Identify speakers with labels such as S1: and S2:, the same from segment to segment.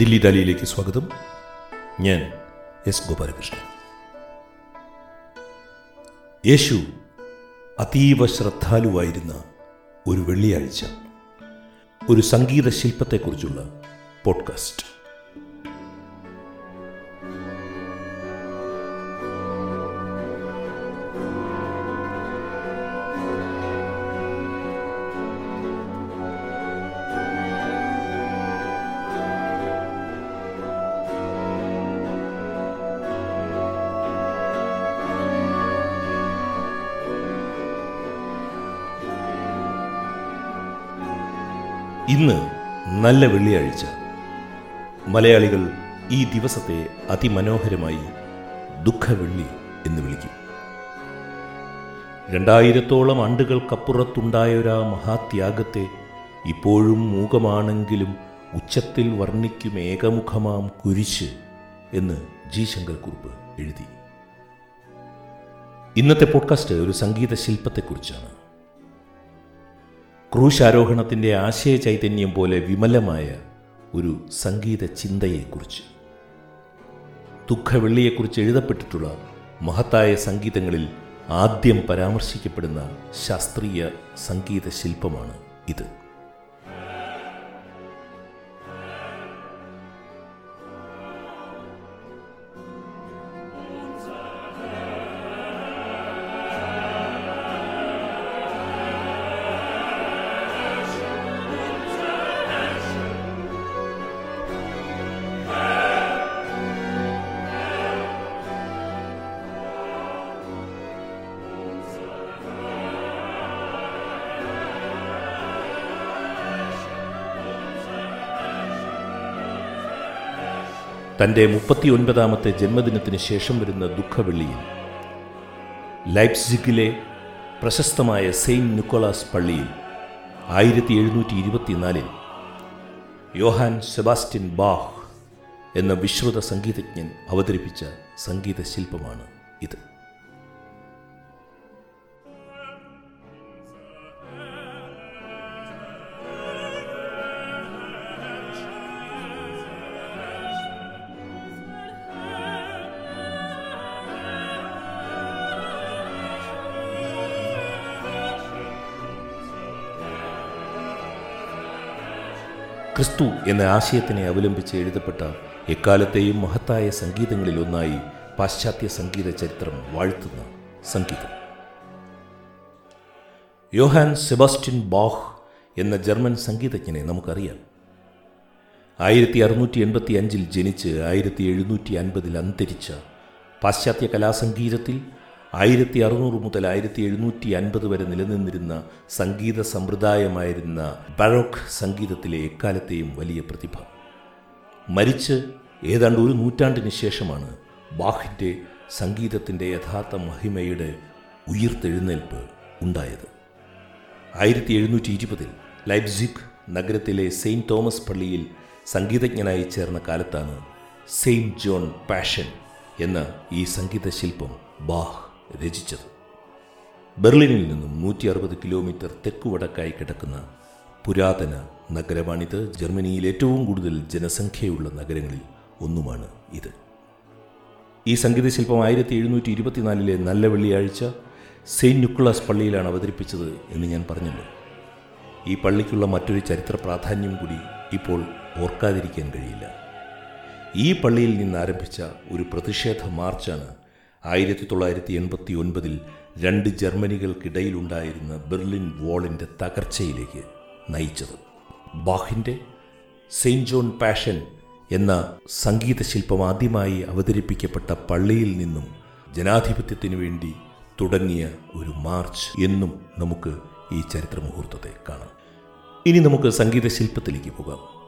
S1: ദില്ലി ദാലിയിലേക്ക് സ്വാഗതം. ഞാൻ എസ് ഗോപാലകൃഷ്ണൻ. യേശു അതീവ ശ്രദ്ധാലുവായിരുന്ന ഒരു വെള്ളിയാഴ്ച ഒരു സംഗീത ശില്പത്തെക്കുറിച്ചുള്ള പോഡ്കാസ്റ്റ്. ഇന്ന് നല്ല വെള്ളിയാഴ്ച. മലയാളികൾ ഈ ദിവസത്തെ അതിമനോഹരമായി ദുഃഖവെള്ളി എന്ന് വിളിക്കും. രണ്ടായിരത്തോളം ആണ്ടുകൾക്കപ്പുറത്തുണ്ടായൊരാ മഹാത്യാഗത്തെ ഇപ്പോഴും മൂകമാണെങ്കിലും ഉച്ചത്തിൽ വർണിക്കും ഏകമുഖമാം കുരിശ് എന്ന് ജി. ശങ്കർ കുറുപ്പ് എഴുതി. ഇന്നത്തെ പോഡ്കാസ്റ്റ് ഒരു സംഗീത ശില്പത്തെക്കുറിച്ചാണ് ക്രൂശാരോഹണത്തിന്റെ ആശയ ചൈതന്യം പോലെ വിമലമായ ഒരു സംഗീത ചിന്തയെക്കുറിച്ച് ദുഃഖവെള്ളിയെക്കുറിച്ച് എഴുതപ്പെട്ടിട്ടുള്ള മഹത്തായ സംഗീതങ്ങളിൽ ആദ്യം പരാമർശിക്കപ്പെടുന്ന ശാസ്ത്രീയ സംഗീത ശില്പമാണ് ഇത്. തന്റെ മുപ്പത്തിയൊൻപതാമത്തെ ജന്മദിനത്തിന് ശേഷം വരുന്ന ദുഃഖവെള്ളിയിൽ ലൈപ്സിഗിലെ പ്രശസ്തമായ സെയിന്റ് നിക്കോളാസ് പള്ളിയിൽ ആയിരത്തി എഴുന്നൂറ്റി ഇരുപത്തിനാലിൽ യോഹാൻ സെബാസ്റ്റിൻ ബാഹ് എന്ന വിശ്രുത സംഗീതജ്ഞൻ അവതരിപ്പിച്ച സംഗീതശില്പമാണ് ഇത്. ക്രിസ്തു എന്ന ആശയത്തിനെ അവലംബിച്ച് എഴുതപ്പെട്ട എക്കാലത്തെയും മഹത്തായ സംഗീതങ്ങളിലൊന്നായി പാശ്ചാത്യ സംഗീത ചരിത്രം വാഴ്ത്തുന്ന സംഗീതം. യോഹാൻ സെബാസ്റ്റ്യൻ ബാഹ് എന്ന ജർമ്മൻ സംഗീതജ്ഞനെ നമുക്കറിയാം. ആയിരത്തി അറുന്നൂറ്റി എൺപത്തി അഞ്ചിൽ ജനിച്ച് ആയിരത്തി എഴുന്നൂറ്റി അൻപതിൽ അന്തരിച്ച പാശ്ചാത്യ കലാസംഗീതത്തിൽ ആയിരത്തി അറുന്നൂറ് മുതൽ ആയിരത്തി എഴുന്നൂറ്റി അൻപത് വരെ നിലനിന്നിരുന്ന സംഗീത സമ്പ്രദായമായിരുന്ന ബറോക്ക് സംഗീതത്തിലെ എക്കാലത്തെയും വലിയ പ്രതിഭ. മരിച്ച് ഏതാണ്ട് ഒരു നൂറ്റാണ്ടിന് ശേഷമാണ് ബാഹിന്റെ സംഗീതത്തിന്റെ യഥാർത്ഥ മഹിമയുടെ ഉയർത്തെഴുന്നേൽപ്പ് ഉണ്ടായത്. ആയിരത്തി എഴുന്നൂറ്റി ഇരുപതിൽ ലൈബ്സിക് നഗരത്തിലെ സെയിന്റ് തോമസ് പള്ളിയിൽ സംഗീതജ്ഞനായി ചേർന്ന കാലത്താണ് സെയിന്റ് ജോൺ പാഷൻ എന്ന ഈ സംഗീതശില്പം ബാഹ് രചിച്ചത്. ബെർലിനിൽ നിന്നും നൂറ്റി അറുപത് കിലോമീറ്റർ തെക്കുവടക്കായി കിടക്കുന്ന പുരാതന നഗരമാണിത്. ജർമ്മനിയിൽ ഏറ്റവും കൂടുതൽ ജനസംഖ്യയുള്ള നഗരങ്ങളിൽ ഒന്നുമാണ് ഇത്. ഈ സംഗീതശില്പം ആയിരത്തി എഴുന്നൂറ്റി ഇരുപത്തിനാലിലെ നല്ല വെള്ളിയാഴ്ച സെയിന്റ് നിക്കുളാസ് പള്ളിയിലാണ് അവതരിപ്പിച്ചത് എന്ന് ഞാൻ പറഞ്ഞല്ലോ. ഈ പള്ളിക്കുള്ള മറ്റൊരു ചരിത്ര പ്രാധാന്യം കൂടി ഇപ്പോൾ ഓർക്കാതിരിക്കാൻ കഴിയില്ല. ഈ പള്ളിയിൽ നിന്ന് ആരംഭിച്ച ഒരു പ്രതിഷേധ മാർച്ചാണ് ആയിരത്തി തൊള്ളായിരത്തി എൺപത്തി ഒൻപതിൽ രണ്ട് ജർമ്മനികൾക്കിടയിലുണ്ടായിരുന്ന ബെർലിൻ വാളിന്റെ തകർച്ചയിലേക്ക് നയിച്ചത്. ബാഹിന്റെ സെയിന്റ് ജോൺ പാഷൻ എന്ന സംഗീതശില്പം ആദ്യമായി അവതരിപ്പിക്കപ്പെട്ട പള്ളിയിൽ നിന്നും ജനാധിപത്യത്തിനു വേണ്ടി തുടങ്ങിയ ഒരു മാർച്ച് എന്നും നമുക്ക് ഈ ചരിത്ര മുഹൂർത്തത്തെ കാണാം. ഇനി നമുക്ക് സംഗീത ശില്പത്തിലേക്ക് പോകാം.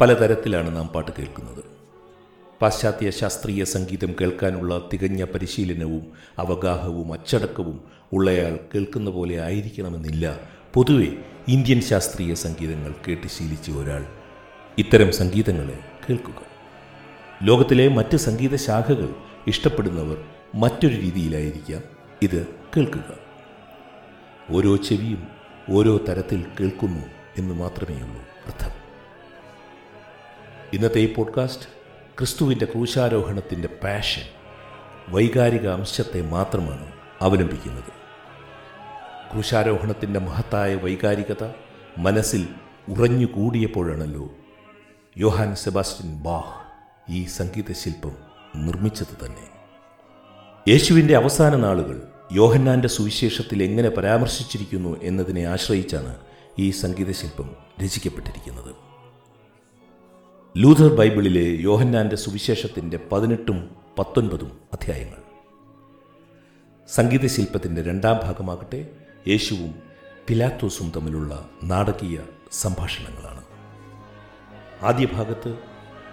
S1: പലതരത്തിലാണ് നാം പാട്ട് കേൾക്കുന്നത്. പാശ്ചാത്യ ശാസ്ത്രീയ സംഗീതം കേൾക്കാനുള്ള തികഞ്ഞ പരിശീലനവും അവഗാഹവും അച്ചടക്കവും ഉള്ളയാൾ കേൾക്കുന്ന പോലെ ആയിരിക്കണമെന്നില്ല. പൊതുവെ ഇന്ത്യൻ ശാസ്ത്രീയ സംഗീതങ്ങൾ കേട്ട് ശീലിച്ച ഒരാൾ ഇത്തരം സംഗീതങ്ങളെ കേൾക്കുക. ലോകത്തിലെ മറ്റ് സംഗീത ശാഖകൾ ഇഷ്ടപ്പെടുന്നവർ മറ്റൊരു രീതിയിലായിരിക്കാം ഇത് കേൾക്കുക. ഓരോ ചെവിയും ഓരോ തരത്തിൽ കേൾക്കുന്നു എന്ന് മാത്രമേയുള്ളൂ അർത്ഥം ഇന്നത്തെ ഈ പോഡ്കാസ്റ്റ് ക്രിസ്തുവിന്റെ ക്രൂശാരോഹണത്തിന്റെ പാഷൻ വൈകാരിക അംശത്തെ മാത്രമാണ് അവലംബിക്കുന്നത്. ക്രൂശാരോഹണത്തിന്റെ മഹത്തായ വൈകാരികത മനസ്സിൽ ഉറഞ്ഞുകൂടിയപ്പോഴാണല്ലോ യോഹാൻ സെബാസ്റ്റ്യൻ ബാഹ് ഈ സംഗീത ശില്പം നിർമ്മിച്ചത് തന്നെ. യേശുവിന്റെ അവസാന നാളുകൾ യോഹന്നാന്റെ സുവിശേഷത്തിൽ എങ്ങനെ പരാമർശിച്ചിരിക്കുന്നു എന്നതിനെ ആശ്രയിച്ചാണ് ഈ സംഗീതശില്പം രചിക്കപ്പെട്ടിരിക്കുന്നത്. ലൂഥർ ബൈബിളിലെ യോഹന്നാന്റെ സുവിശേഷത്തിന്റെ പതിനെട്ടും പത്തൊൻപതും അധ്യായങ്ങൾ. സംഗീത ശില്പത്തിന്റെ രണ്ടാം ഭാഗമാകട്ടെ യേശുവും പിലാത്തോസും തമ്മിലുള്ള നാടകീയ സംഭാഷണങ്ങളാണ്. ആദ്യ ഭാഗത്ത്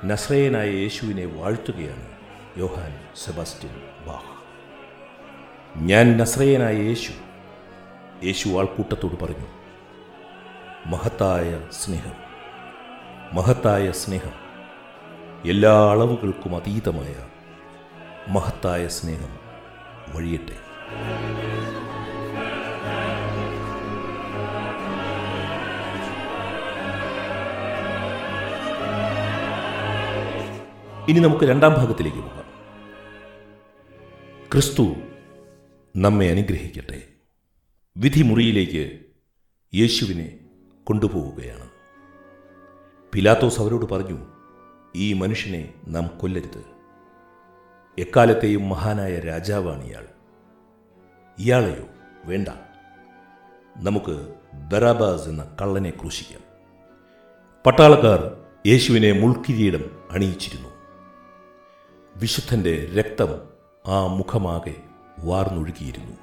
S1: നസ്രയനായ യേശുവിനെ വാഴ്ത്തുകയാണ് യോഹാൻ സെബാസ്റ്റ്യൻ ബാഹ്. ഞാൻ നസ്രയനായ യേശു യേശു ആൾക്കൂട്ടത്തോട് പറഞ്ഞു മഹത്തായ സ്നേഹം മഹത്തായ സ്നേഹം. എല്ലാ അളവുകൾക്കും അതീതമായ മഹത്തായ സ്നേഹം വഴിയട്ടെ. ഇനി നമുക്ക് രണ്ടാം ഭാഗത്തിലേക്ക് പോകാം. ക്രിസ്തു നമ്മെ അനുഗ്രഹിക്കട്ടെ. വിധിമുറിയിലേക്ക് യേശുവിനെ കൊണ്ടുപോവുകയാണ്. പിലാത്തോസ് അവരോട് പറഞ്ഞു ഈ മനുഷ്യനെ നാം കൊല്ലരുത്. എക്കാലത്തെയും മഹാനായ രാജാവാണ് ഇയാൾ. ഇയാളെയോ വേണ്ട. നമുക്ക് ബറാബാസ് എന്ന കള്ളനെ ക്രൂശിക്കാം. പട്ടാളക്കാർ യേശുവിനെ മുൾക്കിരീടം അണിയിച്ചിരുന്നു. വിശുദ്ധന്റെ രക്തം ആ മുഖമാകെ വാർന്നൊഴുകിയിരുന്നു.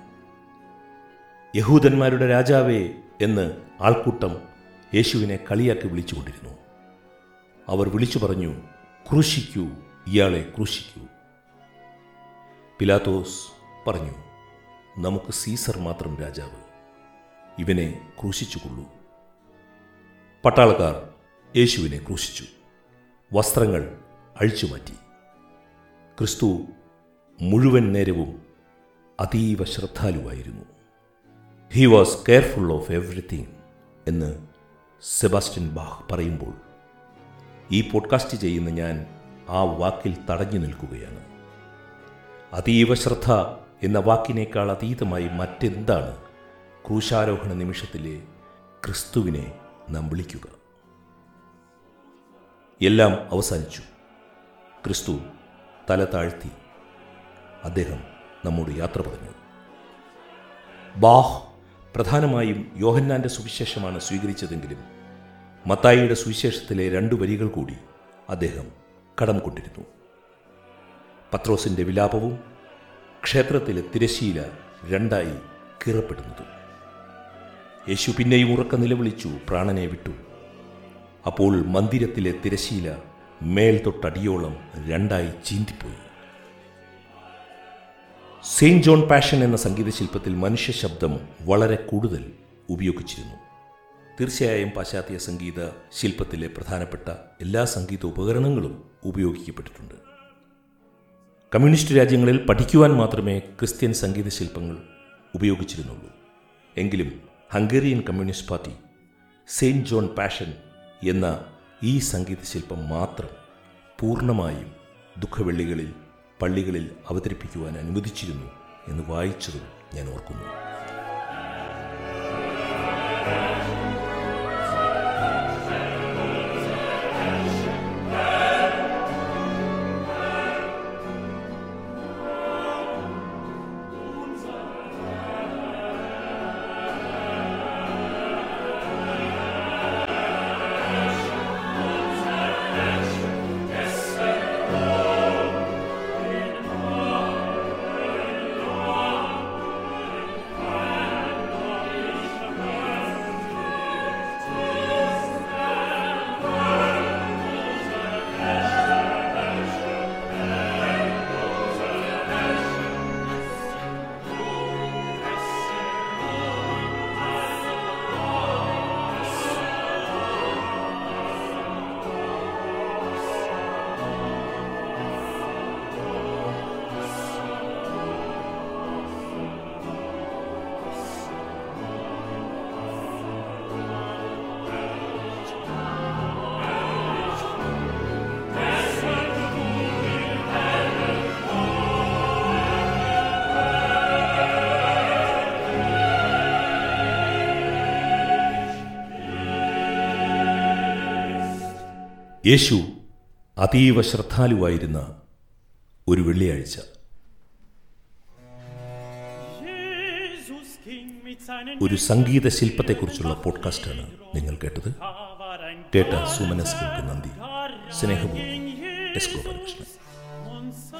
S1: യഹൂദന്മാരുടെ രാജാവേ എന്ന് ആൾക്കൂട്ടം യേശുവിനെ കളിയാക്കി വിളിച്ചുകൊണ്ടിരുന്നു. അവർ വിളിച്ചു പറഞ്ഞു ക്രൂശിക്കൂ ഇയാളെ ക്രൂശിക്കൂ. പിലാത്തോസ് പറഞ്ഞു നമുക്ക് സീസർ മാത്രം രാജാവ് ഇവനെ ക്രൂശിച്ചുകൊള്ളൂ. പട്ടാളക്കാർ യേശുവിനെ ക്രൂശിച്ചു വസ്ത്രങ്ങൾ അഴിച്ചുമാറ്റി. ക്രിസ്തു മുഴുവൻ നേരവും അതീവ ശ്രദ്ധാലുവായിരുന്നു. He was careful of everything എന്ന് സെബാസ്റ്റ്യൻ ബാഹ് പറയുമ്പോൾ ഈ പോഡ്കാസ്റ്റ് ചെയ്യുന്ന ഞാൻ ആ വാക്കിൽ തടഞ്ഞു നിൽക്കുകയാണ്. അതീവ ശ്രദ്ധ എന്ന വാക്കിനേക്കാൾ അതീതമായി മറ്റെന്താണ് ക്രൂശാരോഹണ നിമിഷത്തിലെ ക്രിസ്തുവിനെ നാം വിളിക്കുക. എല്ലാം അവസാനിച്ചു. ക്രിസ്തു തല താഴ്ത്തി അദ്ദേഹം നമ്മോട് യാത്ര പറഞ്ഞു. ബാഹ് പ്രധാനമായും യോഹന്നാന്റെ സുവിശേഷമാണ് സ്വീകരിച്ചതെങ്കിലും മത്തായിയുടെ സുവിശേഷത്തിലെ രണ്ടു വരികൾ കൂടി അദ്ദേഹം കടം കൊണ്ടിരുന്നു പത്രോസിന്റെ വിലാപവും ക്ഷേത്രത്തിലെ തിരശീല രണ്ടായി കീറപ്പെടുന്നതും. യേശു പിന്നെയും ഉറക്ക നിലവിളിച്ചു പ്രാണനെ വിട്ടു. അപ്പോൾ മന്ദിരത്തിലെ തിരശീല മേൽ തൊട്ടടിയോളം രണ്ടായി ചീന്തിപ്പോയി. സെയിന്റ് ജോൺ പാഷൻ എന്ന സംഗീത ശില്പത്തിൽ മനുഷ്യ ശബ്ദം വളരെ കൂടുതൽ ഉപയോഗിച്ചിരുന്നു. തീർച്ചയായും പാശ്ചാത്യ സംഗീത ശില്പത്തിലെ പ്രധാനപ്പെട്ട എല്ലാ സംഗീത ഉപകരണങ്ങളും ഉപയോഗിക്കപ്പെട്ടിട്ടുണ്ട്. കമ്മ്യൂണിസ്റ്റ് രാജ്യങ്ങളിൽ പഠിക്കുവാൻ മാത്രമേ ക്രിസ്ത്യൻ സംഗീത ശില്പങ്ങൾ ഉപയോഗിച്ചിരുന്നുള്ളൂ. എങ്കിലും Hungarian Communist Party Saint John Passion എന്ന ഈ സംഗീത ശില്പം മാത്രം പൂർണമായും ദുഃഖവെള്ളികളിൽ പള്ളികളിൽ അവതരിപ്പിക്കുവാൻ അനുവദിച്ചിരുന്നു എന്ന് വായിച്ചതും ഞാൻ ഓർക്കുന്നു. യേശു അതീവ ശ്രദ്ധാലുവായിരുന്ന ഒരു വെള്ളിയാഴ്ച. ഒരു സംഗീത ശില്പത്തെക്കുറിച്ചുള്ള പോഡ്കാസ്റ്റാണ് നിങ്ങൾ കേട്ടത്. കേട്ട സുമനസ്കൾക്ക് നന്ദി. സ്നേഹപൂർവം. എസ് ഗോപാലകൃഷ്ണൻ.